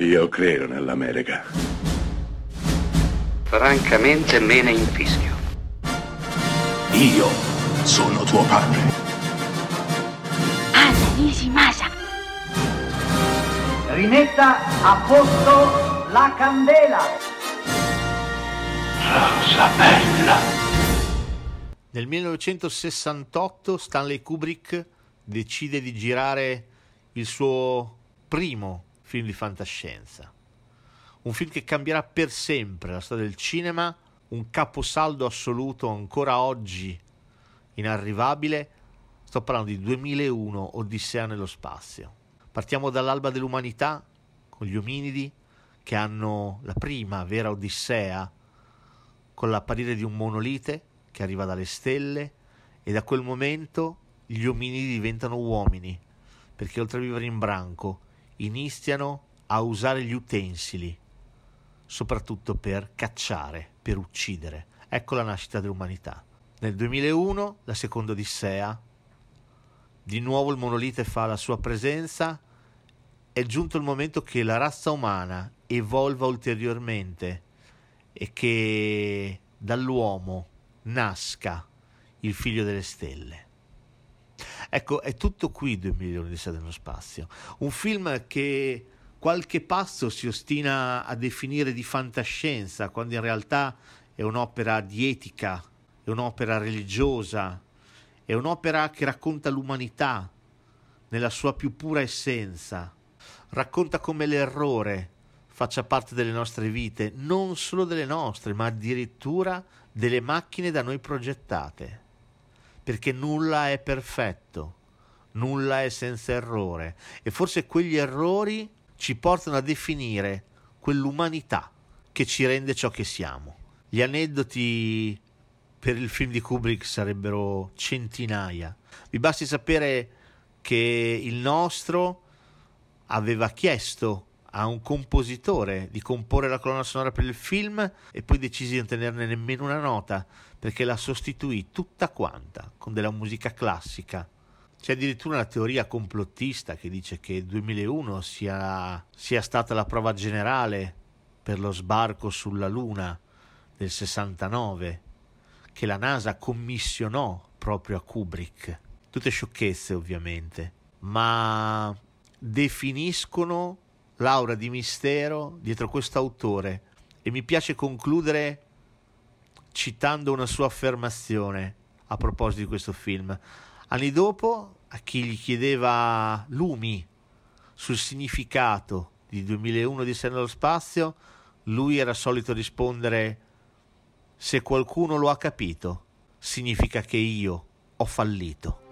Io credo nell'America. Francamente me ne infischio. Io sono tuo padre. Anna Nishimasa. Rimetta a posto la candela. Rosa bella. Nel 1968 Stanley Kubrick decide di girare il suo primo film di fantascienza. Un film che cambierà per sempre la storia del cinema, un caposaldo assoluto ancora oggi inarrivabile. Sto parlando di 2001 Odissea nello spazio. Partiamo dall'alba dell'umanità con gli ominidi che hanno la prima vera Odissea con l'apparire di un monolite che arriva dalle stelle e da quel momento gli ominidi diventano uomini perché oltre a vivere in branco iniziano a usare gli utensili, soprattutto per cacciare, per uccidere. Ecco la nascita dell'umanità. Nel 2001, la seconda Odissea, di nuovo il monolite fa la sua presenza, è giunto il momento che la razza umana evolva ulteriormente e che dall'uomo nasca il figlio delle stelle. Ecco, è tutto qui 2 milioni di sé nello spazio. Un film che qualche passo si ostina a definire di fantascienza, quando in realtà è un'opera di etica, è un'opera religiosa, è un'opera che racconta l'umanità nella sua più pura essenza, racconta come l'errore faccia parte delle nostre vite, non solo delle nostre, ma addirittura delle macchine da noi progettate perché nulla è perfetto, nulla è senza errore e forse quegli errori ci portano a definire quell'umanità che ci rende ciò che siamo. Gli aneddoti per il film di Kubrick sarebbero centinaia. Vi basti sapere che il nostro aveva chiesto a un compositore di comporre la colonna sonora per il film e poi decisi di non tenerne nemmeno una nota perché la sostituì tutta quanta con della musica classica. C'è addirittura una teoria complottista che dice che il 2001 sia, sia stata la prova generale per lo sbarco sulla Luna del 69, che la NASA commissionò proprio a Kubrick. Tutte sciocchezze ovviamente, ma definiscono l'aura di mistero dietro questo autore e mi piace concludere citando una sua affermazione a proposito di questo film. Anni dopo, a chi gli chiedeva lumi sul significato di 2001 di Sé nello spazio, lui era solito rispondere se qualcuno lo ha capito, significa che io ho fallito.